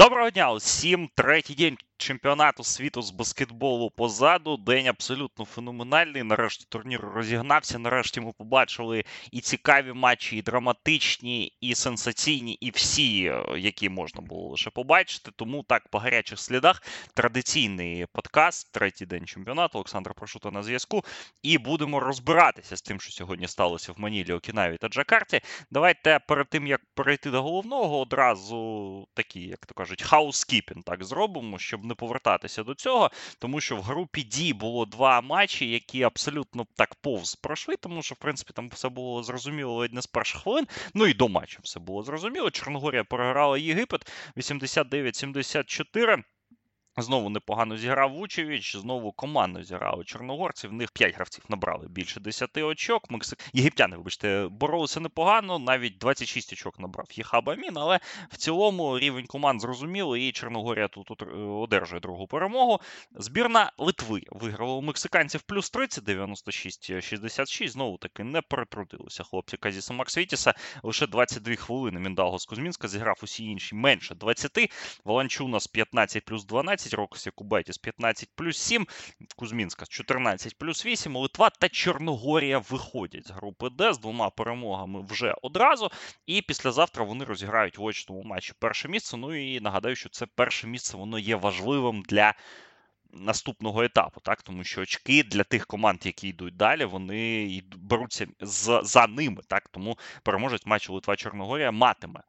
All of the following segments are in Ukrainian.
Доброго дня усім. Третій день чемпіонату світу з баскетболу позаду. День абсолютно феноменальний. Нарешті турнір розігнався. Нарешті ми побачили і цікаві матчі, і драматичні, і сенсаційні, і всі, е, які можна було лише побачити. Тому так по гарячих слідах традиційний подкаст, третій день чемпіонату. Олександр Прошута на зв'язку. І будемо розбиратися з тим, що сьогодні сталося в Манілі, Окінаві та Джакарті. Давайте перед тим як перейти до головного, одразу такі, як то кажуть, housekeeping так зробимо, щоб не повертатися до цього, тому що в групі D було два матчі, які абсолютно так повз пройшли, тому що, в принципі, там все було зрозуміло один з перших хвилин. Ну і до матчу все було зрозуміло. Чорногорія програла Єгипет 89-74. Знову непогано зіграв Вучевич, знову командно зіграли чорногорці. В них 5 гравців набрали більше 10 очок. Мексик... Єгиптяни, вибачте, боролися непогано, навіть 26 очок набрав Єхаб Амін, але в цілому рівень команд зрозумілий, і Чорногорія тут одержує другу перемогу. Збірна Литви виграла у мексиканців плюс 30, 96-66. Знову таки не перетрудилися хлопці Казіса Максвітіса. Лише 22 хвилини Міндалгос Кузьмінська зіграв усі інші менше 20. Волончунас 15 плюс 12. 15, Рокс Якубайтіс 15 плюс 7, Кузьмінська 14 плюс 8, Литва та Чорногорія виходять з групи Д з двома перемогами вже одразу. І післязавтра вони розіграють в очному матчі перше місце. Ну і нагадаю, що це перше місце воно є важливим для. Наступного етапу, так тому що очки для тих команд, які йдуть далі, вони беруться з, за ними. Так тому переможець матчу Литва Чорногорія матиме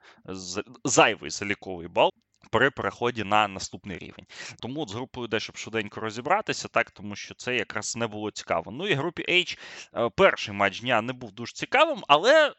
зайвий заліковий бал при переході на наступний рівень. Тому от з групою D, щоб швиденько розібратися, так тому що це якраз не було цікаво. Ну і групі H е, перший матч дня не був дуже цікавим, але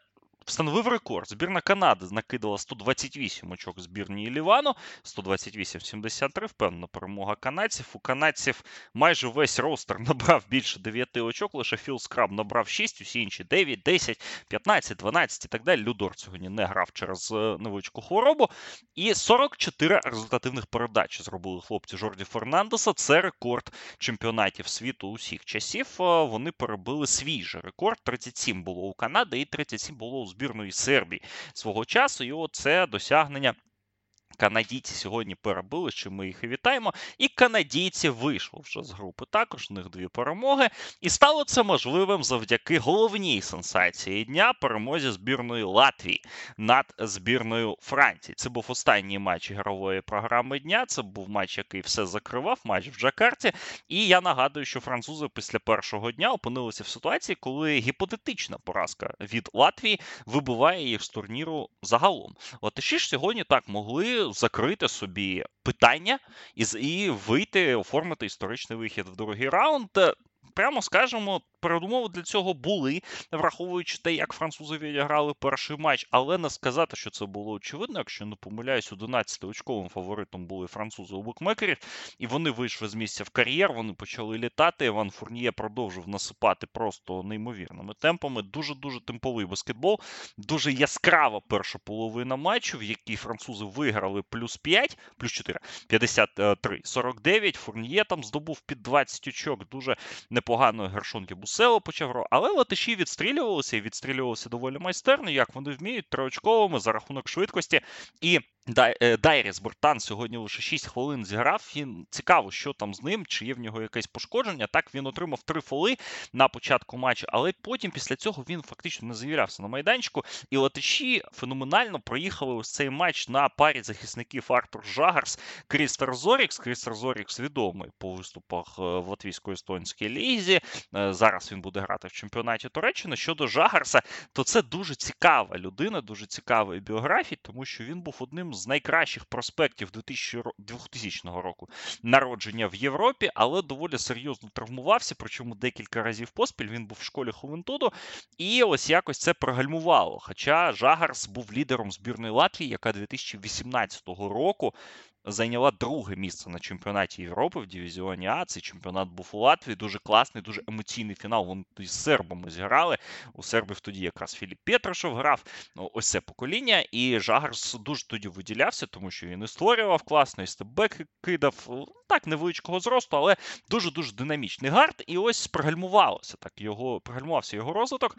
Встановив рекорд. Збірна Канади накидала 128 очок збірні Лівану, 128-73. Впевнена перемога канадців. У канадців майже весь ростер набрав більше 9 очок. Лише Філ Скраб набрав 6, усі інші 9, 10, 15, 12 і так далі. Людор сьогодні не грав через е, невеличку хворобу. І 44 результативних передач зробили хлопці Жорді Фернандеса. Це рекорд чемпіонатів світу усіх часів. Е, вони перебили свій же рекорд. 37 було у Канади і 37 було у збірної Сербії свого часу. І це досягнення Канадійці сьогодні перебили, що ми їх і вітаємо. І канадійці вийшли вже з групи. Також у них дві перемоги. І стало це можливим завдяки головній сенсації дня перемозі збірної Латвії над збірною Франції. Це був останній матч ігрової програми дня. Це був матч, який все закривав, матч в Джакарті. І я нагадую, що французи після першого дня опинилися в ситуації, коли гіпотетична поразка від Латвії вибиває їх з турніру загалом. Латиші ж сьогодні так могли закрити собі питання і і вийти, оформити історичний вихід в другий раунд. Прямо скажемо, передумови для цього були, враховуючи те, як французи відіграли перший матч, але не сказати, що це було очевидно, якщо не помиляюсь, 11-очковим фаворитом були французи у букмекерів, і вони вийшли з місця в кар'єр, вони почали літати. Іван Фурніє продовжив насипати просто неймовірними темпами. Дуже дуже темповий баскетбол, дуже яскрава перша половина матчу, в якій французи виграли плюс 5, плюс 4, 53-49. Фурніє там здобув під 20 очок. Дуже непоганої гершонки Бусело почав ро. Але латиші відстрілювалися і відстрілювалися доволі майстерно, як вони вміють триочковими за рахунок швидкості і Дайріс Бортан сьогодні лише 6 хвилин зіграв. Він цікаво, що там з ним, чи є в нього якесь пошкодження. Так він отримав три фоли на початку матчу, але потім після цього він фактично не завірявся на майданчику. І латиші феноменально проїхали ось цей матч на парі захисників Артур Жагарс, Крістер Зорікс. Крістер Зорікс відомий по виступах е, в латвійсько-естонській лізі. Е, зараз він буде грати в чемпіонаті Туреччини. Щодо Жагарса, то це дуже цікава людина, дуже цікавий біографій, тому що він був одним з найкращих проспектів 2000 року народження в Європі, але доволі серйозно травмувався. Причому декілька разів поспіль він був в школі Хувентуду, і ось якось це прогальмувало. Хоча Жагарс був лідером збірної Латвії, яка 2018 року зайняла друге місце на чемпіонаті Європи в дивізіоні А. Цей чемпіонат був у Латвії. Дуже класний, дуже емоційний фінал. Вони з сербами зіграли. У сербів тоді якраз Філіп Петрушев грав. Ну, ось це покоління. І Жагарс дуже тоді виділявся, тому що він і створював класно, і степбек кидав. Ну, так, невеличкого зросту, але дуже-дуже динамічний гард. І ось пригальмувалося так. Його пригальмувався його розвиток.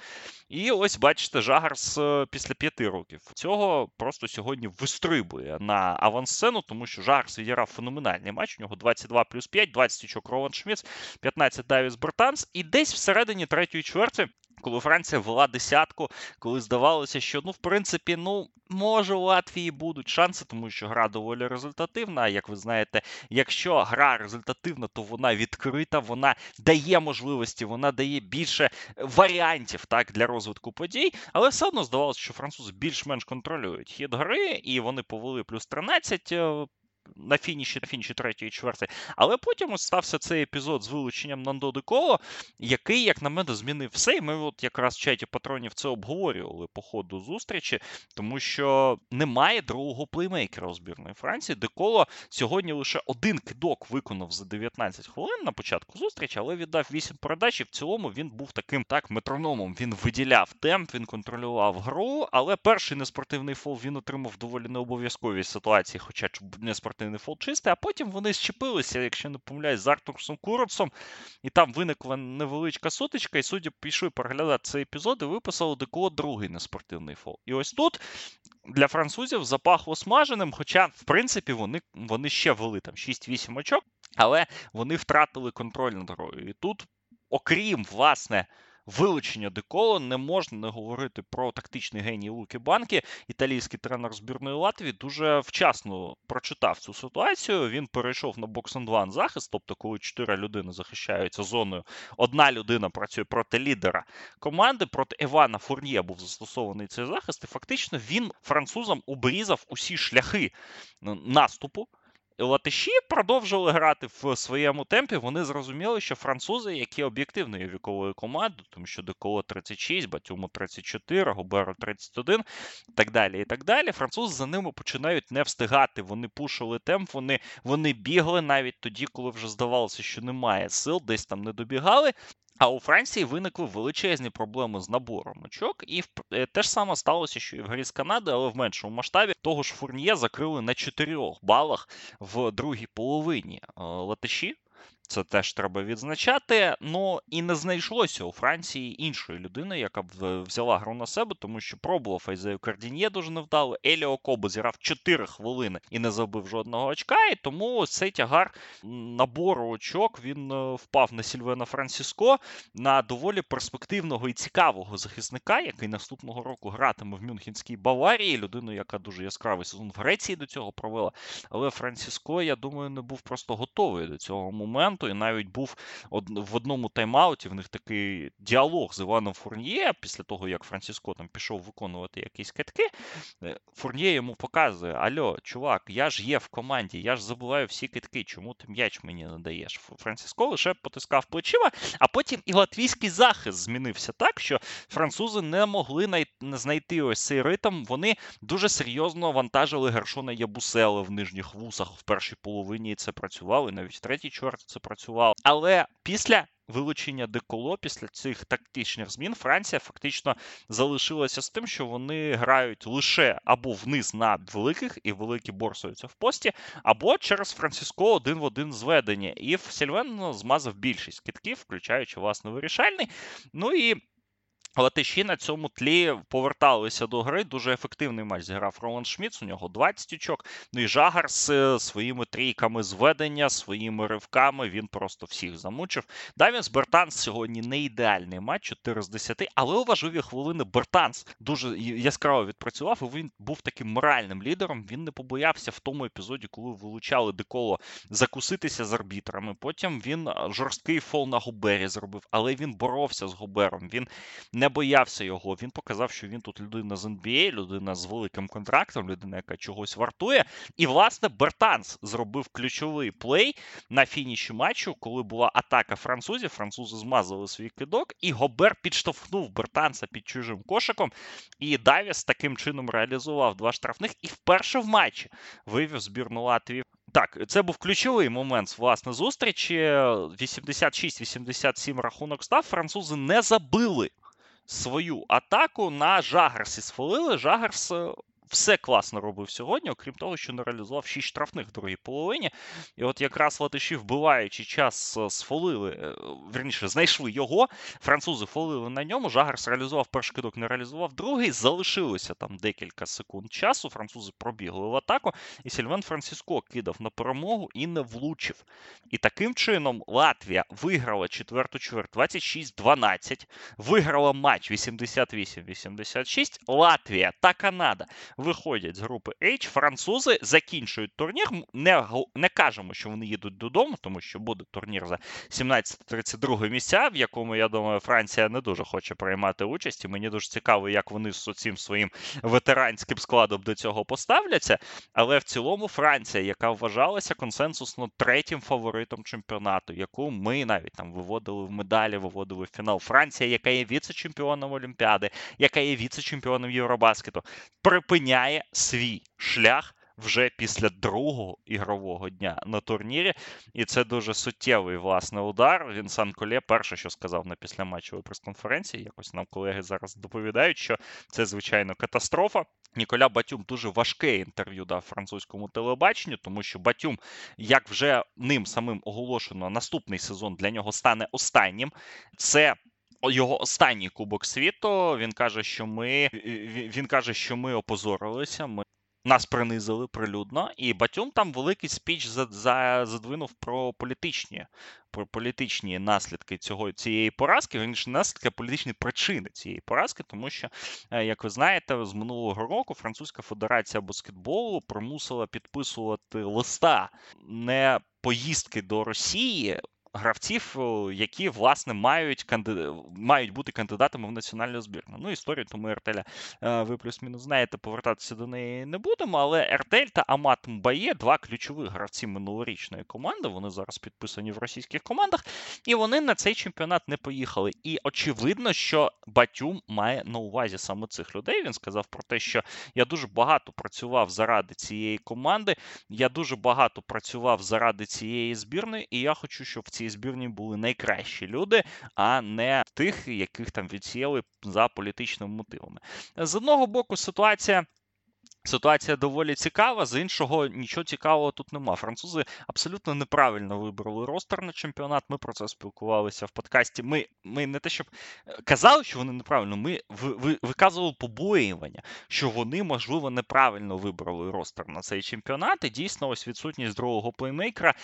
І ось бачите, Жагарс після п'яти років цього просто сьогодні вистрибує на авансцену, тому що Жагарс відіграв феноменальний матч. У нього 22 плюс 5, 20 очок Рован Шміц, 15 Давіс Бертанс. І десь всередині третьої чверті коли Франція вела десятку, коли здавалося, що ну, в принципі, ну може у Латвії будуть шанси, тому що гра доволі результативна. Як ви знаєте, якщо гра результативна, то вона відкрита, вона дає можливості, вона дає більше варіантів так для розвитку подій. Але все одно здавалося, що французи більш-менш контролюють хід гри, і вони повели плюс 13 на фініші на фініші третьої чверти. Але потім ось стався цей епізод з вилученням Нандо Деколо, який, як на мене, змінив все. І ми от якраз в чаті патронів це обговорювали по ходу зустрічі, тому що немає другого плеймейкера у збірної Франції. Деколо сьогодні лише один кидок виконав за 19 хвилин на початку зустрічі, але віддав 8 передач. І в цілому він був таким так метрономом. Він виділяв темп, він контролював гру. Але перший неспортивний фол він отримав доволі необов'язковій ситуації, хоча неспортивний спортивний фол чистий, а потім вони щепилися, якщо не помиляюсь, з Артурсом Куровцем, і там виникла невеличка сутичка, і судді пішли переглядати цей епізод і виписали до другий неспортивний фол. І ось тут для французів запахло смаженим, хоча, в принципі, вони вони ще вели там 6-8 очок, але вони втратили контроль над грою. І тут, окрім, власне вилучення Деколо не можна не говорити про тактичний геній Луки Банки. Італійський тренер збірної Латвії дуже вчасно прочитав цю ситуацію. Він перейшов на бокс ван захист, тобто, коли чотири людини захищаються зоною, одна людина працює проти лідера команди. Проти Івана Фурньє був застосований цей захист. І фактично він французам обрізав усі шляхи наступу. Латиші продовжили грати в своєму темпі. Вони зрозуміли, що французи, які об'єктивною віковою командою, тому що Деколо 36, Батюму 34, Губеро 31 і так далі. і так далі. Французи за ними починають не встигати. Вони пушили темп, вони вони бігли навіть тоді, коли вже здавалося, що немає сил, десь там не добігали. А у Франції виникли величезні проблеми з набором очок, і е, те ж саме сталося, що і в грі з Канади, але в меншому масштабі того ж Фурніє закрили на 4 балах в другій половині е, латиші. Це теж треба відзначати. Ну і не знайшлося у Франції іншої людини, яка б взяла гру на себе, тому що пробував Айзею Кардінє дуже невдало. Еліо Кобо зіграв 4 хвилини і не забив жодного очка. І тому цей тягар набору очок він е, впав на Сільвена Франциско на доволі перспективного і цікавого захисника, який наступного року гратиме в Мюнхенській Баварії. Людину, яка дуже яскравий сезон в Греції до цього провела. Але Франциско, я думаю, не був просто готовий до цього моменту і навіть був в одному тайм-ауті в них такий діалог з Іваном Фурніє після того, як Франциско там пішов виконувати якісь катки. Е, Фурніє йому показує: Альо, чувак, я ж є в команді, я ж забуваю всі китки, чому ти м'яч мені не даєш? Франциско лише потискав плечима, а потім і латвійський захист змінився так, що французи не могли знайти ось цей ритм. Вони дуже серйозно вантажили Гершона Ябусела в нижніх вусах в першій половині це працювало, і навіть в третій чорт це працювало. Але після вилучення деколо, після цих тактичних змін, Франція фактично залишилася з тим, що вони грають лише або вниз на великих, і великі борсуються в пості, або через Франциско один в один зведення. І Сільвен змазав більшість китків, включаючи власне вирішальний. Ну і Латиші на цьому тлі поверталися до гри. Дуже ефективний матч зіграв Роланд Шміц. У нього 20 очок. Ну і Жагар з своїми трійками зведення, своїми ривками. Він просто всіх замучив. Давінс Бертанс сьогодні не ідеальний матч, 4 з 10, але у важливі хвилини Бертанс дуже яскраво відпрацював. і Він був таким моральним лідером. Він не побоявся в тому епізоді, коли вилучали деколо закуситися з арбітрами. Потім він жорсткий фол на Губері зробив, але він боровся з Губером. Він не боявся його. Він показав, що він тут людина з NBA, людина з великим контрактом, людина, яка чогось вартує. І, власне, Бертанс зробив ключовий плей на фініші матчу, коли була атака французів. Французи змазали свій кидок, і Гобер підштовхнув Бертанса під чужим кошиком. І Давіс таким чином реалізував два штрафних і вперше в матчі вивів збірну Латвії. Так, це був ключовий момент власне зустрічі. 86-87 рахунок став. Французи не забили свою атаку на Жагарсі. схвалили. Жагарс все класно робив сьогодні, окрім того, що не реалізував 6 штрафних в другій половині. І от якраз латиші, вбиваючи час, е, сфолили, е, верніше, знайшли його. Французи фолили на ньому. Жагарс реалізував перший кидок, не реалізував другий. Залишилося там декілька секунд часу. Французи пробігли в атаку, і Сільвен Франциско кидав на перемогу і не влучив. І таким чином Латвія виграла четверту чверть 26-12, виграла матч 88-86. Латвія та Канада виходять з групи H. Французи закінчують турнір. Не не кажемо, що вони їдуть додому, тому що буде турнір за 17-32 місця, в якому я думаю, Франція не дуже хоче приймати участь. І мені дуже цікаво, як вони з цим своїм ветеранським складом до цього поставляться. Але в цілому Франція, яка вважалася консенсусно третім фаворитом чемпіонату, яку ми навіть там виводили в медалі, виводили в фінал. Франція, яка є віце-чемпіоном Олімпіади, яка є віце-чемпіоном Євробаскету, припиняє зупиняє свій шлях вже після другого ігрового дня на турнірі. І це дуже суттєвий власне удар. Він Сан Колє перше, що сказав на післяматчевій прес-конференції. Якось нам колеги зараз доповідають, що це звичайно катастрофа. Ніколя Батюм дуже важке інтерв'ю дав французькому телебаченню, тому що Батюм, як вже ним самим оголошено, наступний сезон для нього стане останнім. Це його останній кубок світу. Він каже, що ми він каже, що ми опозорилися. Ми нас принизили прилюдно, і Батюм там великий спіч за, за, задвинув про політичні про політичні наслідки цього цієї поразки. Він ж наслідки політичні причини цієї поразки, тому що, е, як ви знаєте, з минулого року Французька Федерація баскетболу примусила підписувати листа не поїздки до Росії гравців, які власне мають канди... мають бути кандидатами в національну збірну. Ну, історію тому Ертеля е, ви плюс-мінус знаєте, повертатися до неї не будемо. Але Ертель та Амат Мбає два ключових гравці минулорічної команди. Вони зараз підписані в російських командах, і вони на цей чемпіонат не поїхали. І очевидно, що Батюм має на увазі саме цих людей. Він сказав про те, що я дуже багато працював заради цієї команди. Я дуже багато працював заради цієї збірної, і я хочу, щоб в цій цій збірні були найкращі люди, а не тих, яких там відсіяли за політичними мотивами. З одного боку, ситуація. Ситуація доволі цікава, з іншого нічого цікавого тут нема. Французи абсолютно неправильно вибрали ростер на чемпіонат. Ми про це спілкувалися в подкасті. Ми ми не те, щоб е, казали, що вони неправильно, ми виказували побоювання, що вони, можливо, неправильно вибрали ростер на цей чемпіонат. І дійсно, ось відсутність другого плеймейкера.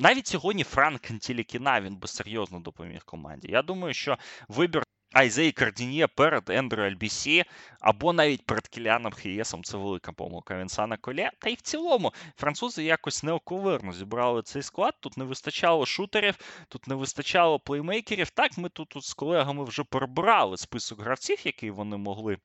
Навіть сьогодні Франк Антілікіна він би серйозно допоміг команді. Я думаю, що вибір. Айзей Кардінє перед Ендрю Альбісі, або навіть перед Кіліаном Хієсом це велика помилка Вінсана Коле. Та й в цілому французи якось неоковирно зібрали цей склад. Тут не вистачало шутерів, тут не вистачало плеймейкерів. Так, ми тут, тут з колегами вже перебрали список гравців, які вони могли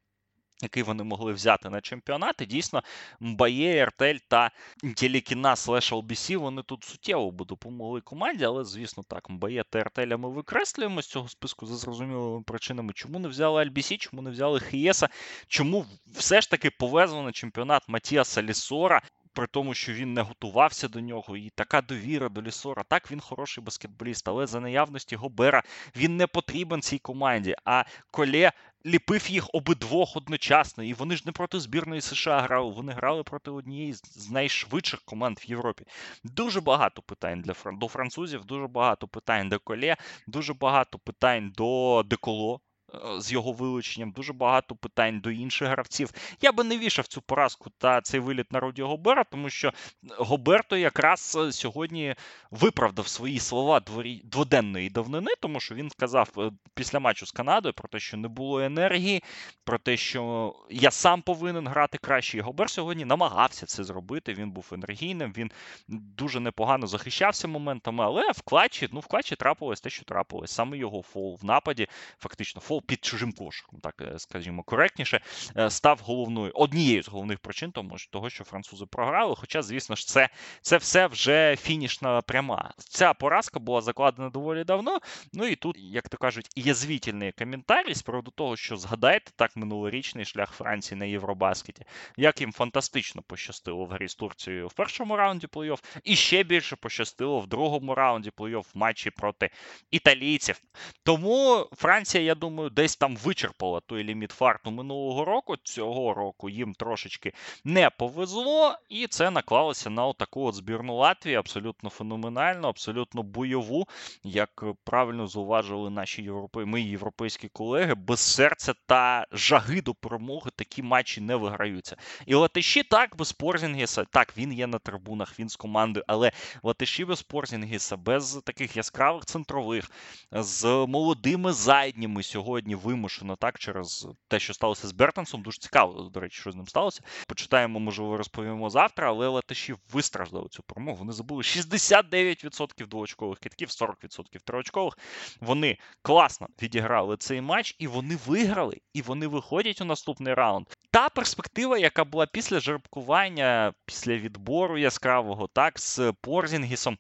який вони могли взяти на чемпіонат. І дійсно, Мбає, Ертель та Інтелікіна слеш LBC, вони тут суттєво би допомогли команді, але, звісно, так, Мбає та Ертеля ми викреслюємо з цього списку за зрозумілими причинами. Чому не взяли LBC, чому не взяли Хієса, чому все ж таки повезли на чемпіонат Матіаса Лісора. При тому, що він не готувався до нього, і така довіра до Лісора. Так, він хороший баскетболіст, але за наявності Гобера він не потрібен цій команді. А Коле ліпив їх обидвох одночасно, і вони ж не проти збірної США грали, вони грали проти однієї з найшвидших команд в Європі. Дуже багато питань для до французів, дуже багато питань до коле, дуже багато питань до деколо. Е, з його вилученням, дуже багато питань до інших гравців. Я би не вішав цю поразку та цей виліт на Роді Гобера, тому що Гоберто якраз е, сьогодні виправдав свої слова дводенної давнини, тому що він сказав е, після матчу з Канадою про те, що не було енергії, про те, що я сам повинен грати краще. І Гобер сьогодні намагався це зробити. Він був енергійним, він дуже непогано захищався моментами, але в клатчі, ну в клатчі трапилось те, що трапилось. Саме його фол в нападі, фактично фол під чужим кошиком, так е, скажімо, коректніше, е, став головною однією з головних причин, тому що того, що французи програли. Хоча, звісно ж, це це все вже фінішна пряма. Ця поразка була закладена доволі давно. Ну і тут, як то кажуть, язвітельний коментарі з приводу того, що згадайте так минулорічний шлях Франції на Євробаскеті, як їм фантастично пощастило в грі з Турцією в першому раунді плей-офф, і ще більше пощастило в другому раунді плей-офф в матчі проти італійців. Тому Франція, я думаю, десь там вичерпала той ліміт фарту минулого року. Цього року їм трошечки не повезло, і це наклалося на таку от збірну Латвії, абсолютно феноменальну, абсолютно бойову, як правильно зауважили наші європей, мої європейські колеги, без серця та жаги до перемоги такі матчі не виграються. І Латиші так без Порзінгіса, так він є на трибунах, він з командою, але Латиші без Порзінгіса, без таких яскравих центрових, з молодими задніми сьогодні вимушено так через те, що сталося з Бертансом. Дуже цікаво, до речі, що з ним сталося. Почитаємо, можливо, розповімо завтра, але Латиші вистраждали цю перемогу. Вони забули 69% двоочкових китків, 40% триочкових. Вони класно відіграли цей матч, і вони виграли, і вони виходять у наступний раунд. Та перспектива, яка була після жеребкування, після відбору яскравого, так, з Порзінгісом.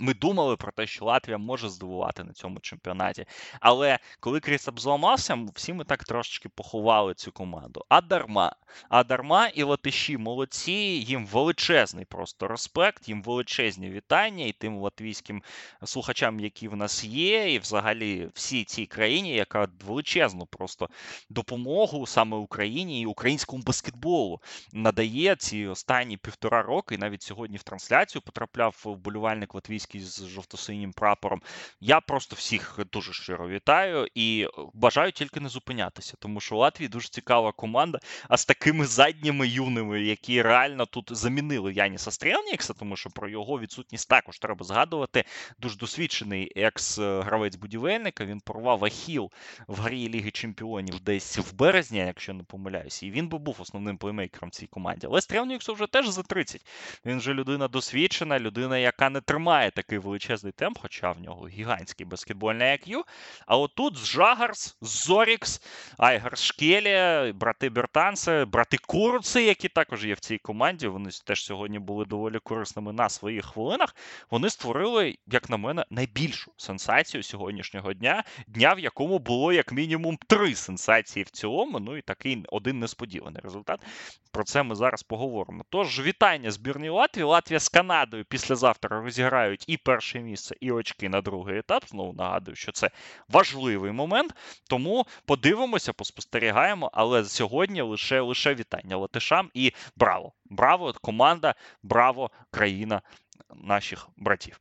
Ми думали про те, що Латвія може здивувати на цьому чемпіонаті. Але коли Крістап зламався, всі ми так трошечки поховали цю команду. А дарма. А дарма і латиші молодці, їм величезний просто респект, їм величезні вітання і тим латвійським слухачам, які в нас є, і взагалі всій цій країні, яка величезну просто допомогу саме Україні і українському баскетболу надає ці останні півтора роки. І навіть сьогодні в трансляцію потрапляв вболівальник латвійський олімпійський з жовто-синім прапором. Я просто всіх дуже щиро вітаю і бажаю тільки не зупинятися, тому що Латвії дуже цікава команда, а з такими задніми юними, які реально тут замінили Яніса Стрелнікса, тому що про його відсутність також треба згадувати. Дуже досвідчений екс-гравець будівельника. Він порвав ахіл в грі Ліги Чемпіонів десь в березні, якщо не помиляюся, і він би був основним плеймейкером цій команді. Але Стрелніксу вже теж за 30. Він вже людина досвідчена, людина, яка не тримає має такий величезний темп, хоча в нього гігантський баскетбольний IQ. А отут з Жагарс, Зорікс, Айгар Шкелі, брати Бертанси, брати Курци, які також є в цій команді. Вони теж сьогодні були доволі корисними на своїх хвилинах. Вони створили, як на мене, найбільшу сенсацію сьогоднішнього дня, дня, в якому було як мінімум три сенсації в цілому. Ну і такий один несподіваний результат. Про це ми зараз поговоримо. Тож, вітання збірній Латвії. Латвія з Канадою післязавтра розіграють вибирають і перше місце, і очки на другий етап. Знову нагадую, що це важливий момент. Тому подивимося, поспостерігаємо. Але сьогодні лише лише вітання латишам і браво! Браво, команда, браво, країна наших братів.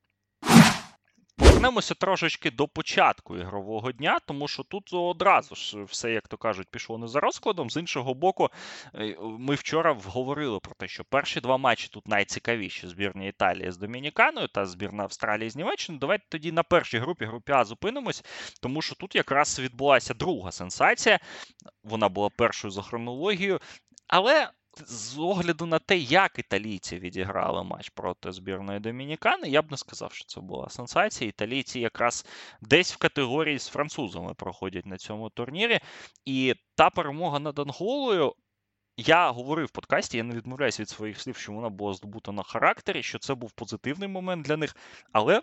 Повернемося трошечки до початку ігрового дня, тому що тут одразу ж все, як то кажуть, пішло не за розкладом. З іншого боку, е, ми вчора говорили про те, що перші два матчі тут найцікавіші збірня Італії з Домініканою та збірна Австралії з Німеччиною. Давайте тоді на першій групі групі А зупинимось, тому що тут якраз відбулася друга сенсація. Вона була першою за хронологією. Але з огляду на те, як італійці відіграли матч проти збірної Домінікани, я б не сказав, що це була сенсація. Італійці якраз десь в категорії з французами проходять на цьому турнірі. І та перемога над Анголою. Я говорив в подкасті, я не відмовляюся від своїх слів, що вона була здобута на характері, що це був позитивний момент для них, але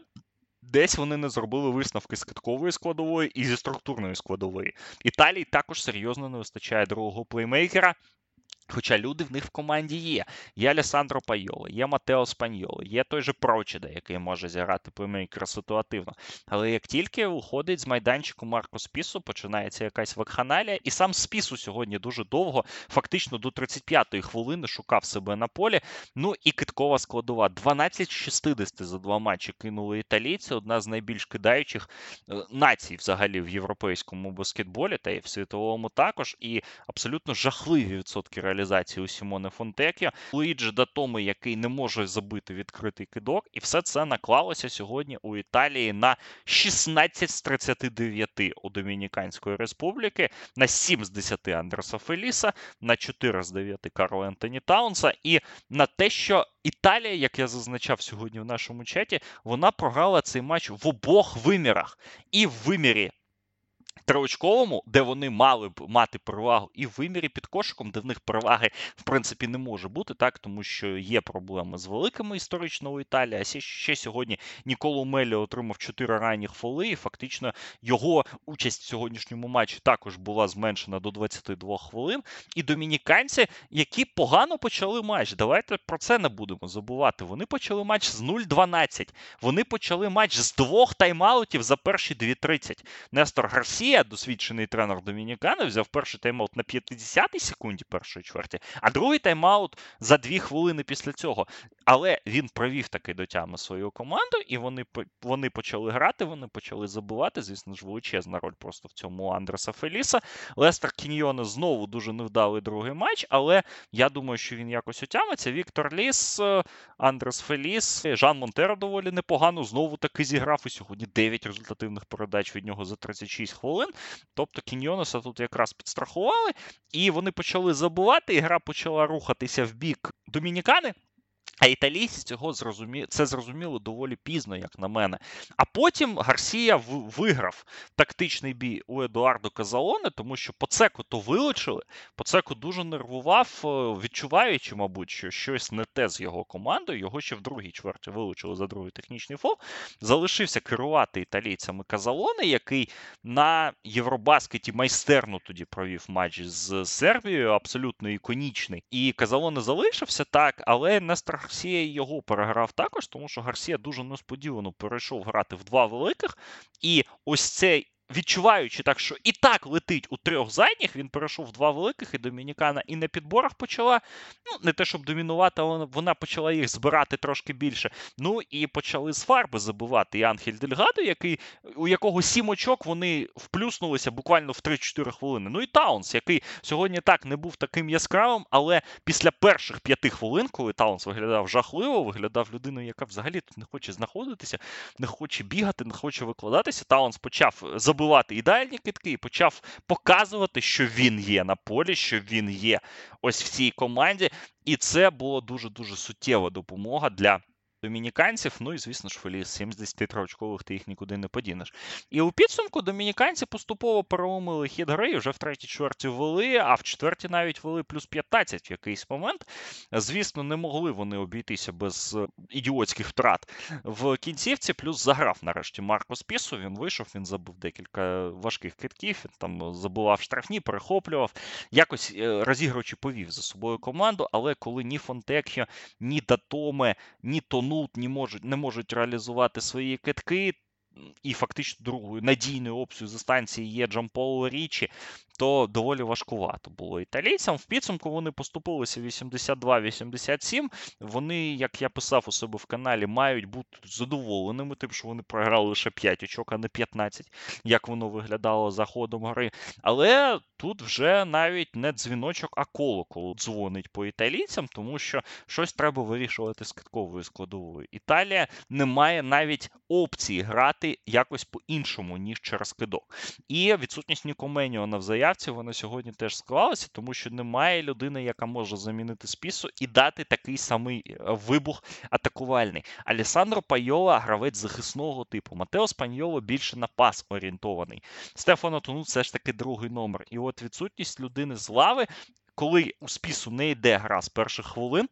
десь вони не зробили висновки з киткової складової і зі структурної складової. Італії також серйозно не вистачає другого плеймейкера. Хоча люди в них в команді є. Є Алесандро Пайоло, є Матео Спаньоло, є той же Прочеда, який може зіграти плеймейкера ситуативно. Але як тільки уходить з майданчику Марко Спісу, починається якась вакханалія, і сам Спісу сьогодні дуже довго, фактично до 35-ї хвилини, шукав себе на полі. Ну і киткова складова. 12 60 за два матчі кинули італійці. Одна з найбільш кидаючих е, націй взагалі в європейському баскетболі, та й в світовому також. І абсолютно жахливі відсотки реалізації у Сімоне Фонтекі, Луїджі Датоми, який не може забити відкритий кидок, і все це наклалося сьогодні у Італії на 16 з 39 у Домініканської республіки, на 7 з 10 Андерса Феліса, на 4 з 9 Карла Ентоні Таунса, і на те, що Італія, як я зазначав сьогодні в нашому чаті, вона програла цей матч в обох вимірах. І в вимірі Триочковому, де вони мали б мати перевагу, і в вимірі під кошиком, де в них переваги в принципі не може бути, так тому що є проблеми з великими історично у Італії. А ще, сьогодні Ніколо Мелі отримав 4 ранніх фоли, і фактично його участь в сьогоднішньому матчі також була зменшена до 22 хвилин. І домініканці, які погано почали матч, давайте про це не будемо забувати. Вони почали матч з 0-12. Вони почали матч з двох тайм-аутів за перші 2.30. Нестор Гарсія. Гарсія, досвідчений тренер Домінікани, взяв перший тайм-аут на 50-й секунді першої чверті, а другий тайм-аут за дві хвилини після цього. Але він провів таки до тями свою команду, і вони вони почали грати, вони почали забувати. Звісно ж, величезна роль просто в цьому Андреса Феліса. Лестер Кіньйоне знову дуже невдалий другий матч, але я думаю, що він якось отямиться. Віктор Ліс, Андрес Феліс, Жан Монтеро доволі непогано. Знову таки зіграв. І сьогодні 9 результативних передач від нього за 36 хвилин. Тобто Кіньйонеса тут якраз підстрахували, і вони почали забувати, і гра почала рухатися в бік Домінікани. А італійці цього зрозумі... це зрозуміло доволі пізно, як на мене. А потім Гарсія виграв тактичний бій у Едуардо Казалоне, тому що Поцеку то вилучили. Поцеку дуже нервував, е, відчуваючи, мабуть, що щось не те з його командою. Його ще в другій чверті вилучили за другий технічний фол. Залишився керувати італійцями Казалоне, який на Євробаскеті майстерно тоді провів матч з Сербією, абсолютно іконічний. І Казалоне залишився так, але не Гарсія його переграв також, тому що Гарсія дуже несподівано перейшов грати в два великих. І ось цей відчуваючи так, що і так летить у трьох задніх, він перейшов в два великих, і Домінікана і на підборах почала. Ну, не те, щоб домінувати, але вона почала їх збирати трошки більше. Ну і почали з фарби забивати. І Анхель Дельгадо, який, у якого сім очок вони вплюснулись буквально в 3-4 хвилини. Ну і Таунс, який сьогодні так не був таким яскравим, але після перших п'яти хвилин, коли Таунс виглядав жахливо, виглядав людиною, яка взагалі тут не хоче знаходитися, не хоче бігати, не хоче викладатися. Таунс почав забивати забивати ідеальні кидки і почав показувати, що він є на полі, що він є ось в цій команді. І це було дуже дуже суттєва допомога для домініканців. Ну і, звісно ж, Феліс 73 очкових ти їх нікуди не подінеш. І у підсумку домініканці поступово переломили хід гри, і вже в третій чверті ввели, а в четвертій навіть вели плюс 15 в якийсь момент. Звісно, не могли вони обійтися без е, ідіотських втрат в кінцівці. Плюс заграв нарешті Марко Спісу. Він вийшов, він забив декілька важких китків, він там забував штрафні, перехоплював. Якось е, розігруючи повів за собою команду, але коли ні Фонтекхіо, ні Датоме, ні Тону Нулт не можуть не можуть реалізувати свої китки, і фактично другою надійною опцією за станції є Джампол Річі, то доволі важкувато було італійцям. В підсумку вони поступилися 82-87. Вони, як я писав у себе в каналі, мають бути задоволеними, тим, що вони програли лише 5 очок, а не 15, як воно виглядало за ходом гри. Але тут вже навіть не дзвіночок, а колокол дзвонить по італійцям, тому що щось треба вирішувати з китковою складовою. Італія не має навіть опції грати якось по-іншому, ніж через кидок. І відсутність Нікоменіо на заявці вона сьогодні теж склалася, тому що немає людини, яка може замінити спісу і дати такий самий е, вибух атакувальний. Алісандро Пайола гравець захисного типу. Матео Спаньоло більше на пас орієнтований. Стефано Тону все ж таки другий номер. І от відсутність людини з лави, коли у спісу не йде гра з перших хвилин.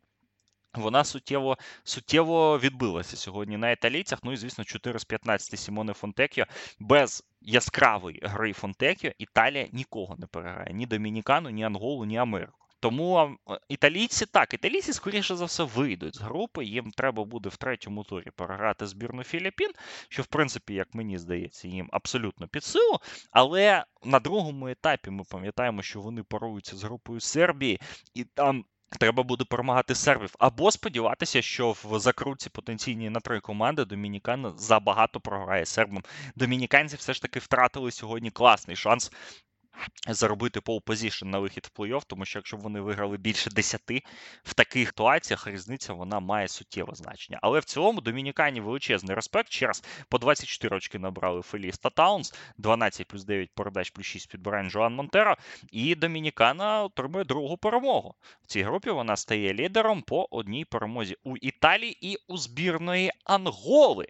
Вона суттєво суттєво відбилася сьогодні на італійцях. Ну і звісно, 4 з 15 Сімоне Фонтекіо. Без яскравої гри Фонтекіо Італія нікого не переграє: ні Домінікану, ні Анголу, ні Америку. Тому італійці так, італійці, скоріше за все, вийдуть з групи. Їм треба буде в третьому турі переграти збірну Філіппін, що, в принципі, як мені здається, їм абсолютно під силу. Але на другому етапі ми пам'ятаємо, що вони поруються з групою Сербії, і там Треба буде перемагати сербів. Або сподіватися, що в закрутці потенційній на три команди Домінікан забагато програє сербам. Домініканці все ж таки втратили сьогодні класний шанс заробити pole position на вихід в плей-офф, тому що якщо вони виграли більше 10, в таких ситуаціях різниця вона має суттєве значення. Але в цілому Домінікані величезний респект. Ще раз по 24 очки набрали Феліс та Таунс, 12 плюс 9 передач плюс 6 підбирань Жоан Монтеро. І Домінікана отримує другу перемогу. В цій групі вона стає лідером по одній перемозі у Італії і у збірної Анголи,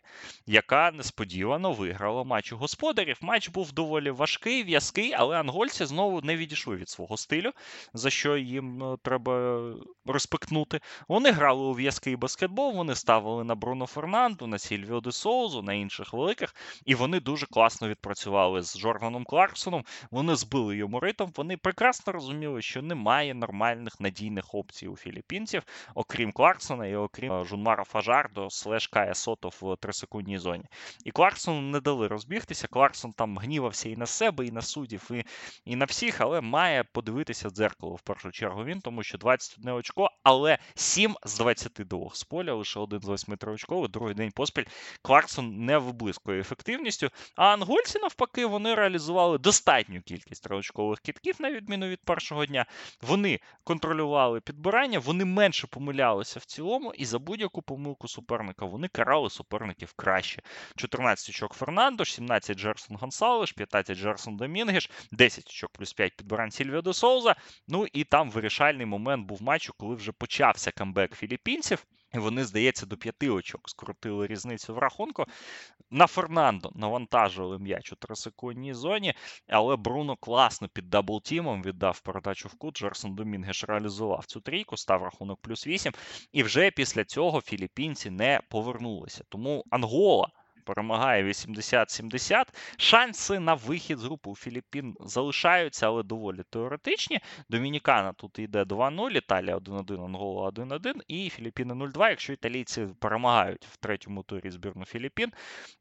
яка несподівано виграла матч у господарів. Матч був доволі важкий, в'язкий, але ангольці знову не відійшли від свого стилю, за що їм е, треба респектнути. Вони грали у в'язкий баскетбол, вони ставили на Бруно Фернанду, на Сільвіо де Соузу, на інших великих, і вони дуже класно відпрацювали з Джорданом Кларксоном. Вони збили йому ритм. Вони прекрасно розуміли, що немає нормальних надійних опцій у філіппінців, окрім Кларксона і окрім е, Жунмара Фажардо, слеш Кая Сото в трисекундній зоні. І Кларксону не дали розбігтися. Кларксон там гнівався і на себе, і на суддів, і і на всіх, але має подивитися дзеркало в першу чергу він, тому що 21 очко, але 7 з 22 з поля, лише один з 8 триочкових, другий день поспіль. Кларксон не виблискує ефективністю. А ангольці, навпаки, вони реалізували достатню кількість триочкових кітків, на відміну від першого дня. Вони контролювали підбирання, вони менше помилялися в цілому, і за будь-яку помилку суперника вони карали суперників краще. 14 очок Фернандо, 17 Джерсон Гонсалеш, 15 Джерсон Домінгеш, 10 очок плюс 5 підбирань Сільвіо де Соуза. Ну і там вирішальний момент був матчу, коли вже почався камбек філіппінців. І вони, здається, до п'яти очок скрутили різницю в рахунку. На Фернандо навантажували м'яч у трисекундній зоні, але Бруно класно під double-team ом віддав передачу в кут. Джерсон Домінгуш реалізував цю трійку, став рахунок плюс 8. І вже після цього філіппінці не повернулися. Тому Ангола перемагає 80-70. Шанси на вихід з групи у Філіппін залишаються, але доволі теоретичні. Домінікана тут йде 2-0, Італія 1-1, Ангола 1-1 і Філіппіни 0-2. Якщо італійці перемагають в третьому турі збірну Філіппін,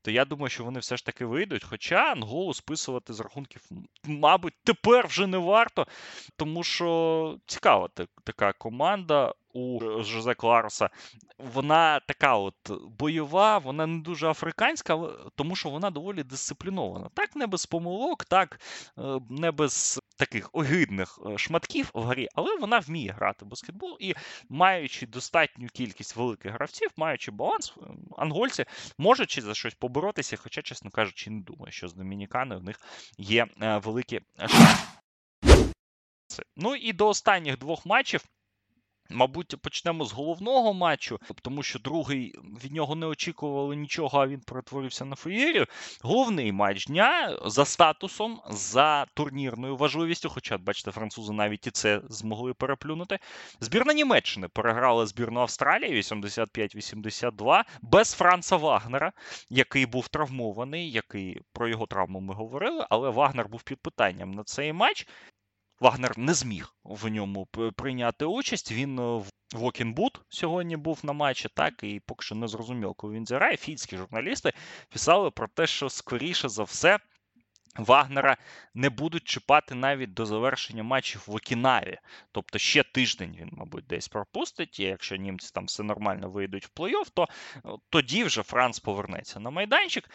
то я думаю, що вони все ж таки вийдуть. Хоча Анголу списувати з рахунків, мабуть, тепер вже не варто, тому що цікава така команда у Жозе Клароса, вона така от бойова, вона не дуже африканська, тому що вона доволі дисциплінована. Так, не без помилок, так е, не без таких огидних е, шматків в грі, але вона вміє грати в баскетбол і маючи достатню кількість великих гравців, маючи баланс, е, ангольці можуть за щось поборотися, хоча, чесно кажучи, не думаю, що з Домінікани в них є великі шанси. Ну і до останніх двох матчів. Мабуть, почнемо з головного матчу, тому що другий від нього не очікували нічого, а він перетворився на феєрію. Головний матч дня за статусом, за турнірною важливістю. Хоча, бачите, французи навіть і це змогли переплюнути. Збірна Німеччини переграла збірну Австралії 85-82 без Франца Вагнера, який був травмований, який про його травму ми говорили, але Вагнер був під питанням на цей матч. Вагнер не зміг в ньому прийняти участь. Він е, в Вокінбут сьогодні був на матчі, так і поки що не зрозуміло, коли він зіграє. Фінські журналісти писали про те, що скоріше за все. Вагнера не будуть чіпати навіть до завершення матчів в Окінаві. Тобто ще тиждень він, мабуть, десь пропустить. І якщо німці там все нормально вийдуть в плей-офф, то тоді вже Франц повернеться на майданчик.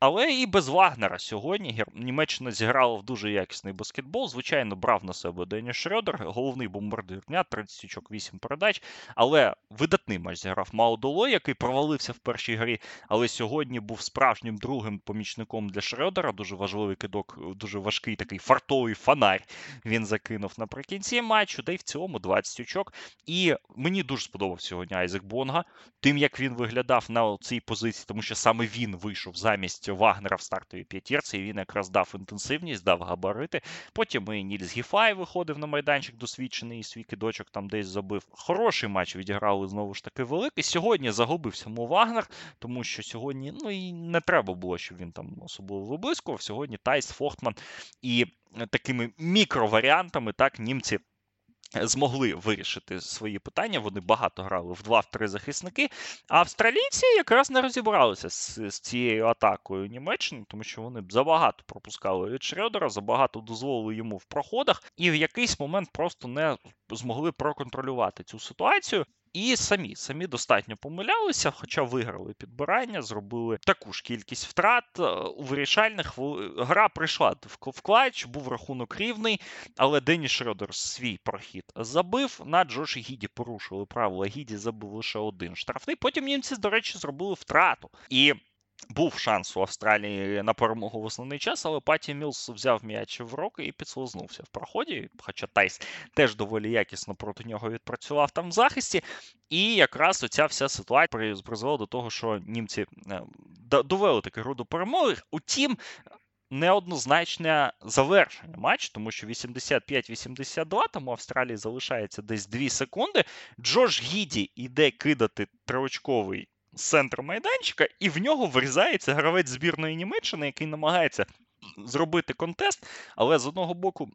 Але і без Вагнера сьогодні Німеччина зіграла в дуже якісний баскетбол. Звичайно, брав на себе Дені Шрёдер, головний бомбардир дня, 30 очок, 8 передач. Але видатний матч зіграв Маудоло, який провалився в першій грі. Але сьогодні був справжнім другим помічником для Шрёдера. Дуже важливий кидок, дуже важкий такий фартовий фонарь. Він закинув наприкінці матчу, та й в цілому 20 очок. І мені дуже сподобався сьогодні Айзек Бонга, тим як він виглядав на цій позиції, тому що саме він вийшов замість. Вагнера в стартовій п'ятірці, і він якраз дав інтенсивність, дав габарити. Потім і Нільс Гіфай виходив на майданчик досвідчений і свій кидочок там десь забив. Хороший матч відіграли знову ж таки великий. Сьогодні загубився му Вагнер, тому що сьогодні ну і не треба було, щоб він там особливо виблискував. Сьогодні Тайс Фортман і такими мікроваріантами так німці змогли вирішити свої питання. Вони багато грали в 2-3 захисники. А австралійці якраз не розібралися з, з цією атакою Німеччини, тому що вони забагато пропускали від Шредера, забагато дозволили йому в проходах, і в якийсь момент просто не змогли проконтролювати цю ситуацію. І самі самі достатньо помилялися, хоча виграли підбирання, зробили таку ж кількість втрат. Е, у вирішальних гра прийшла в clutch, був рахунок рівний, але Дені Шредер свій прохід забив. На Джоші Гідді порушили правила. Гідді забив лише один штрафний. Потім німці, до речі, зробили втрату. І був шанс у Австралії на перемогу в основний час, але Патті Міллс взяв м'яч в руки і підслизнувся в проході. Хоча Тайс теж доволі якісно проти нього відпрацював там в захисті. І якраз оця вся ситуація призвела до того, що німці е, довели таки до перемоги. Утім. Неоднозначне завершення матчу, тому що 85-82, тому Австралії залишається десь 2 секунди. Джош Гіді йде кидати триочковий з центру майданчика, і в нього врізається гравець збірної Німеччини, який намагається зробити контест, але з одного боку.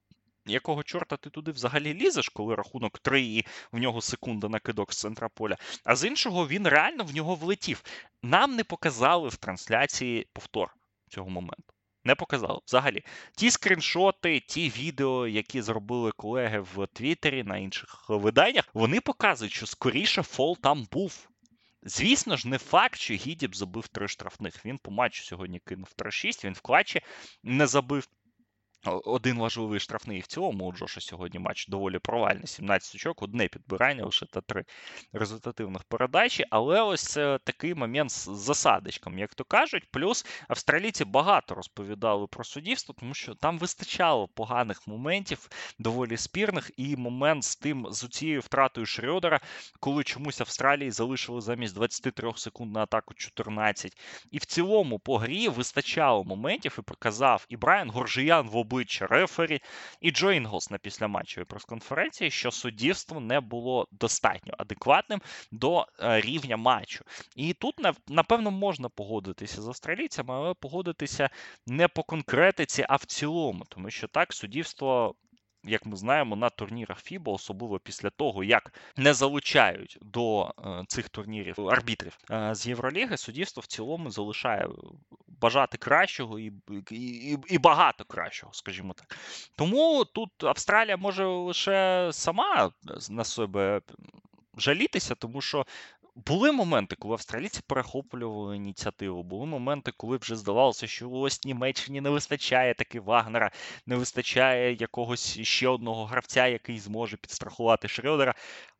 Якого чорта ти туди взагалі лізеш, коли рахунок 3 і в нього секунда на кидок з центра поля, а з іншого він реально в нього влетів. Нам не показали в трансляції повтор цього моменту. Не показали взагалі. Ті скріншоти, ті відео, які зробили колеги в Твіттері на інших виданнях, вони показують, що скоріше фол там був. Звісно ж, не факт, що Гідіб забив три штрафних. Він по матчу сьогодні кинув 3-6, він в клатчі не забив. Один важливий штрафний в цілому у Джоша сьогодні матч доволі провальний. 17 очок, одне підбирання лише та три результативних передачі. Але ось такий момент з засадочком, як то кажуть. Плюс австралійці багато розповідали про суддівство, тому що там вистачало поганих моментів, доволі спірних. І момент з тим з цією втратою Шрьодера, коли чомусь Австралії залишили замість 23 секунд на атаку 14. І в цілому по грі вистачало моментів і показав і Брайан Горджян в обличчя рефері, і Джо Інглс на післяматчевій прес-конференції, що суддівство не було достатньо адекватним до е, рівня матчу. І тут, напевно, можна погодитися з австралійцями, але погодитися не по конкретиці, а в цілому, тому що так суддівство як ми знаємо, на турнірах FIBA, особливо після того, як не залучають до е, цих турнірів арбітрів е, з Євроліги, суддівство в цілому залишає бажати кращого і, і, і багато кращого, скажімо так. Тому тут Австралія може лише сама на себе жалітися, тому що були моменти, коли австралійці перехоплювали ініціативу. Були моменти, коли вже здавалося, що ось Німеччині не вистачає таки Вагнера, не вистачає якогось ще одного гравця, який зможе підстрахувати Шрёдера.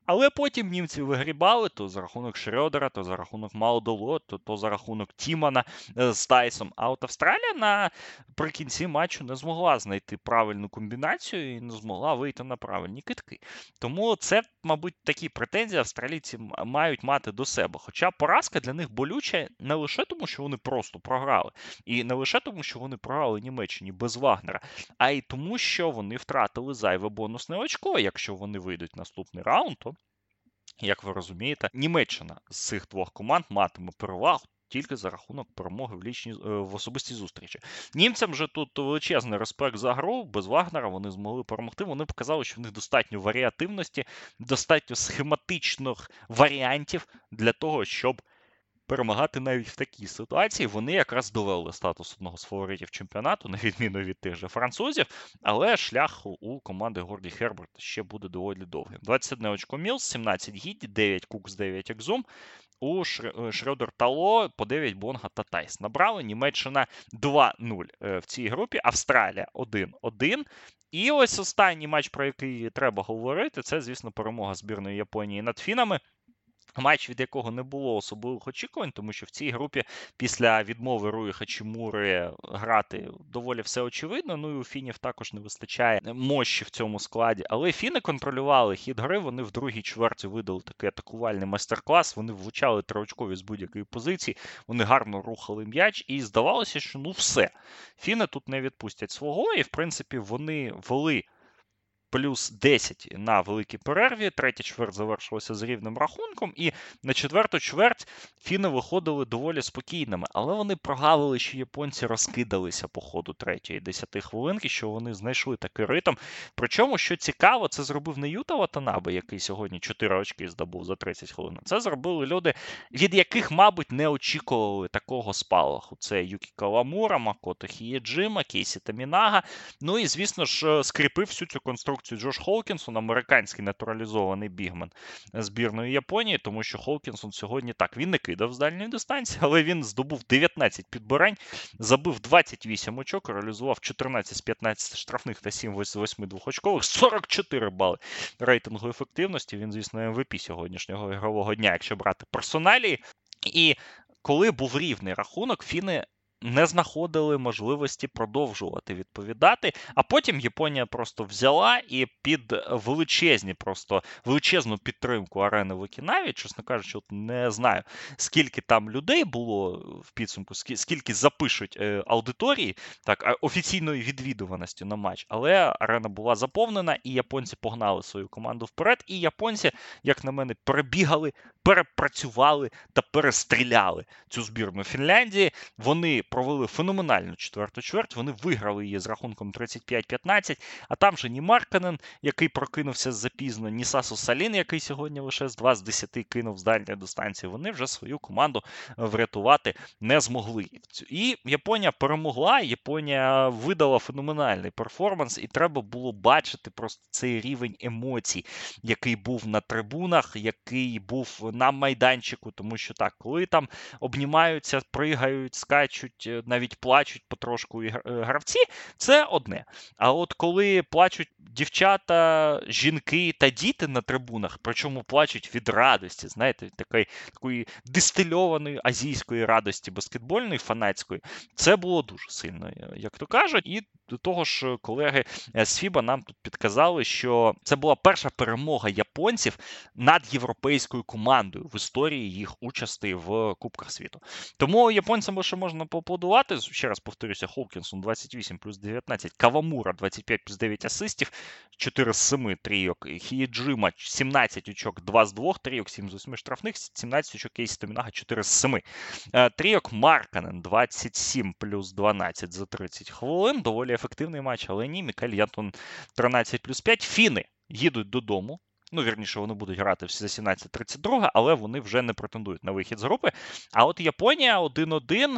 Але потім німці вигрібали то за рахунок Шрёдера, то за рахунок Малдоло, то, то за рахунок Тімана е, з Тайсом. А от Австралія наприкінці матчу не змогла знайти правильну комбінацію і не змогла вийти на правильні китки. Тому це, мабуть, такі претензії австралійці мають мати до себе. Хоча поразка для них болюча не лише тому, що вони просто програли, і не лише тому, що вони програли Німеччині без Вагнера, а й тому, що вони втратили зайве бонусне очко. Якщо вони вийдуть наступний раунд, то як ви розумієте, Німеччина з цих двох команд матиме перевагу. Тільки за рахунок перемоги в лічні е, в особистій зустрічі. Німцям же тут величезний респект за гру. Без Вагнера вони змогли перемогти. Вони показали, що в них достатньо варіативності, достатньо схематичних варіантів для того, щоб перемагати навіть в такій ситуації. Вони якраз довели статус одного з фаворитів чемпіонату, на відміну від тих же французів, але шлях у команди Горді Херберт ще буде доволі довгим. 21 очко Мілс, 17 Гідді, 9 Кукс, 9 Екзум. У Шредер Тало по 9 Бонга та Тайс. Набрали Німеччина 2-0 е, в цій групі, Австралія 1-1. І ось останній матч, про який треба говорити, це, звісно, перемога збірної Японії над Фінами. Матч, від якого не було особливих очікувань, тому що в цій групі після відмови Руї Хачимури грати доволі все очевидно. Ну і у Фінів також не вистачає мощі в цьому складі. Але Фіни контролювали хід гри. Вони в другій чверті видали такий атакувальний майстер-клас. Вони влучали трьохочкові з будь-якої позиції. Вони гарно рухали м'яч, і здавалося, що ну все. Фіни тут не відпустять свого, і в принципі вони вели плюс 10 на великій перерві. Третя чверть завершилася з рівним рахунком, і на четверту чверть фіни виходили доволі спокійними, але вони прогавили, що японці розкидалися по ходу третьої 10 хвилинки, що вони знайшли такий ритм. Причому, що цікаво, це зробив не Юта Ватанабе, який сьогодні 4 очки здобув за 30 хвилин. Це зробили люди, від яких, мабуть, не очікували такого спалаху. Це Юкі Каламура, Макото Хієджима, Кейсі Тамінага. Ну і, звісно ж, скріпив всю цю конструкцію опцію Джош Холкінсон, американський натуралізований бігмен збірної Японії, тому що Холкінсон сьогодні так він не кидав з дальньої дистанції, але він здобув 19 підбирань, забив 28 очок, реалізував 14 з 15 штрафних та 7 з 8 двохочкових, 44 бали рейтингу ефективності. Він, звісно, MVP сьогоднішнього ігрового дня, якщо брати персоналії. І коли був рівний рахунок, фіни не знаходили можливості продовжувати відповідати. А потім Японія просто взяла і під величезні, просто величезну підтримку арени в Окінаві, чесно кажучи, от не знаю, скільки там людей було в підсумку, скільки запишуть е, аудиторії, так офіційної відвідуваності на матч, але арена була заповнена, і японці погнали свою команду вперед. І японці, як на мене, перебігали, перепрацювали та перестріляли цю збірну Фінляндії. Вони провели феноменальну четверту чверть. Вони виграли її з рахунком 35-15. А там же ні Марканен, який прокинувся запізно, ні Сасу Салін, який сьогодні лише з 2 з 10 кинув з дальньої дистанції. Вони вже свою команду врятувати не змогли. І Японія перемогла. Японія видала феноменальний перформанс, і треба було бачити просто цей рівень емоцій, який був на трибунах, який був на майданчику. Тому що так, коли там обнімаються, пригають, скачуть, е, навіть плачуть потрошку е, гравці, це одне. А от коли плачуть дівчата, жінки та діти на трибунах, причому плачуть від радості, знаєте, такої такої дистильованої азійської радості баскетбольної, фанатської, це було дуже сильно, як то кажуть. І до того ж, колеги з Фіба нам тут підказали, що це була перша перемога японців над європейською командою в історії їх участі в Кубках світу. Тому японцям лише можна поаплодувати. Ще раз повторюся, Хокінсон 28 плюс 19, Кавамура 25 плюс 9 асистів, 4 з 7 трійок, Хієджима 17 очок, 2 з 2 трійок, 7 з 8 штрафних, 17 очок Кейсі Томінага, 4 з 7. Е, трійок Марканен 27 плюс 12 за 30 хвилин. Доволі ефективний матч, але ні, Мікель Янтон 13 плюс 5. Фіни їдуть додому. Ну, вірніше, вони будуть грати всі за 17-32, але вони вже не претендують на вихід з групи. А от Японія 1-1,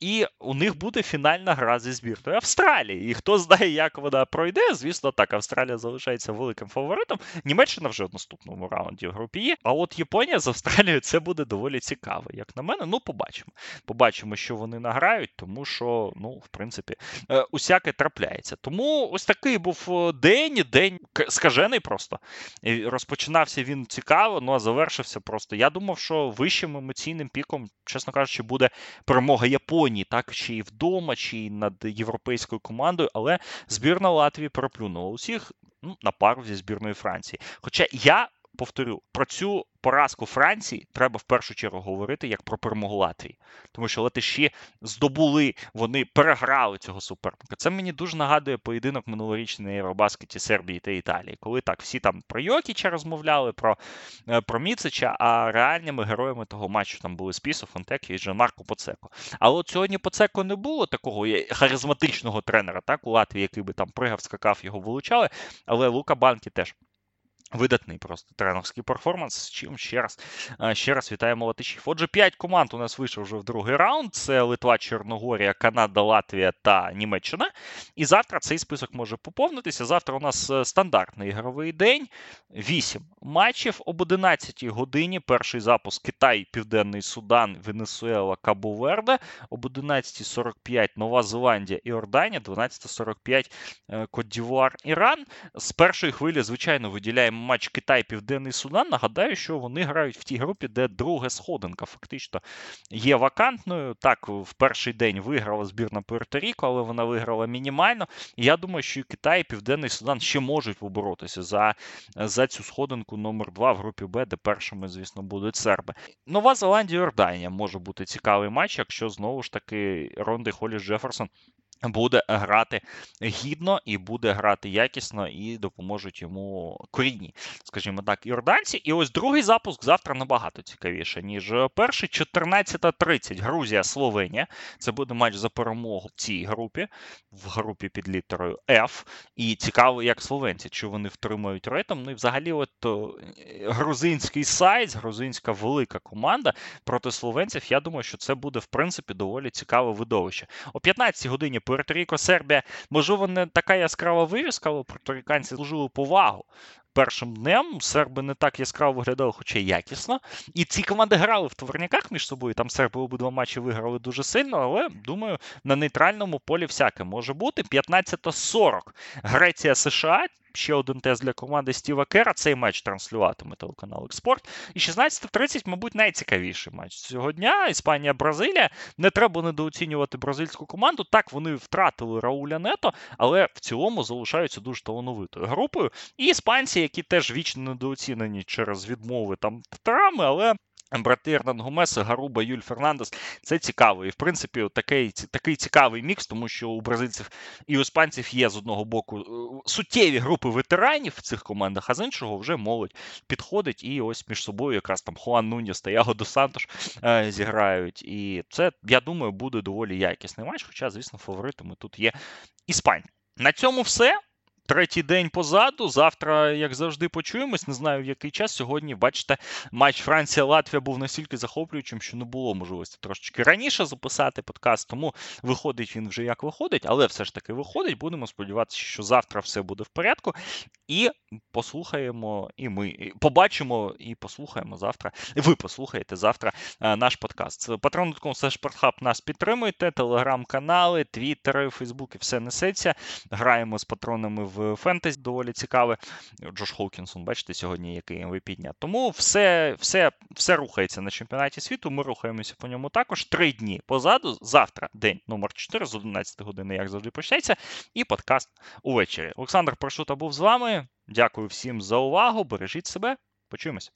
і у них буде фінальна гра зі збірною Австралії. І хто знає, як вона пройде, звісно, так, Австралія залишається великим фаворитом. Німеччина вже в наступному раунді в групі є. А от Японія з Австралією це буде доволі цікаво. Як на мене, ну побачимо. Побачимо, що вони награють, тому що, ну, в принципі, е, усяке трапляється. Тому ось такий був е, день, день скажений просто розпочинався він цікаво, ну а завершився просто. Я думав, що вищим емоційним піком, чесно кажучи, буде перемога Японії, так чи і вдома, чи і над європейською командою, але збірна Латвії переплюнула усіх ну, на пару зі збірної Франції. Хоча я повторю про цю поразку Франції треба в першу чергу говорити як про перемогу Латвії, тому що латиші здобули, вони переграли цього суперника. Це мені дуже нагадує поєдинок минулорічний на Євробаскеті Сербії та Італії, коли так всі там про Йокіча розмовляли, про е, про Міцича, а реальними героями того матчу там були Спісо, Фонтек і Марко Поцеко. Але от сьогодні Поцеко не було такого харизматичного тренера, так у Латвії, який би там пригав, скакав, його вилучали. Але Лука Банкі теж Видатний просто тренерський перформанс. З чим ще раз ще раз вітаємо латишів. Отже, п'ять команд у нас вийшов вже в другий раунд: це Литва, Чорногорія, Канада, Латвія та Німеччина. І завтра цей список може поповнитися. Завтра у нас е, стандартний ігровий день. Вісім матчів об 11 годині. Перший запуск Китай, Південний Судан, Венесуела, Кабо-Верде. Об 11.45 Нова Зеландія, Іорданія, 12.45 е, Кот-Дівуар, Іран. З першої хвилі, звичайно, виділяємо матч Китай-Південний Судан. Нагадаю, що вони грають в тій групі, де друга сходинка фактично є вакантною. Так, в перший день виграла збірна Пуерто-Ріко, але вона виграла мінімально. Я думаю, що і Китай і Південний Судан ще можуть поборотися за за цю сходинку номер 2 в групі Б, де першими, звісно, будуть серби. Нова Зеландія Йорданія може бути цікавий матч, якщо знову ж таки Ронди Холі Джеферсон буде грати гідно і буде грати якісно, і допоможуть йому корінні, скажімо так, іорданці. І ось другий запуск завтра набагато цікавіше, ніж перший. 14.30 Грузія, Словенія. Це буде матч за перемогу в цій групі, в групі під літерою F. І цікаво, як словенці, чи вони втримають ритм. Ну і взагалі, от грузинський сайт, грузинська велика команда проти словенців. Я думаю, що це буде в принципі доволі цікаве видовище. О 15 годині Пуерто-Ріко, Сербія. Можливо, не така яскрава вирізка, але пуерториканці служили повагу. Першим днем серби не так яскраво виглядали, хоча й якісно. І ці команди грали в товарняках між собою. Там серби обидва матчі виграли дуже сильно, але думаю, на нейтральному полі всяке може бути. 15-40. Греція США. Ще один тест для команди Стіва Кера. Цей матч транслюватиме телеканал Експорт. І 16.30, мабуть, найцікавіший матч цього дня. Іспанія-Бразилія. Не треба недооцінювати бразильську команду. Так, вони втратили Рауля Нето, але в цілому залишаються дуже талановитою групою. І іспанці, які теж вічно недооцінені через відмови там травми, але. Брати Ернан Гомес, Гаруба, Юль Фернандес це цікаво. І в принципі, такий такий цікавий мікс, тому що у бразильців і у іспанців є з одного боку суттєві групи ветеранів в цих командах, а з іншого вже молодь підходить і ось між собою якраз там Хуан Нуніс та Яго до Сантош е, зіграють. І це, я думаю, буде доволі якісний матч. Хоча, звісно, фаворитами тут є Іспанія. На цьому все. Третій день позаду. Завтра, як завжди, почуємось. Не знаю в який час. Сьогодні, бачите, матч Франція-Латвія був настільки захоплюючим, що не було можливості трошечки раніше записати подкаст. Тому виходить він вже як виходить, але все ж таки виходить. Будемо сподіватися, що завтра все буде в порядку. І послухаємо, і ми і побачимо і послухаємо завтра. І ви послухаєте завтра а, наш подкаст. Patreon.com спортхаб нас підтримуйте, телеграм-канали, твіттери, фейсбуки, все несеться. Граємо з патронами в фентезі, доволі цікаве. Джош Хоукінсон, бачите, сьогодні який MVP дня. Тому все, все, все рухається на чемпіонаті світу. Ми рухаємося по ньому також. Три дні позаду. Завтра день номер 4 з 11 години, як завжди, почнеться, і подкаст увечері. Олександр Прошута був з вами. Дякую всім за увагу. Бережіть себе. Почуємось.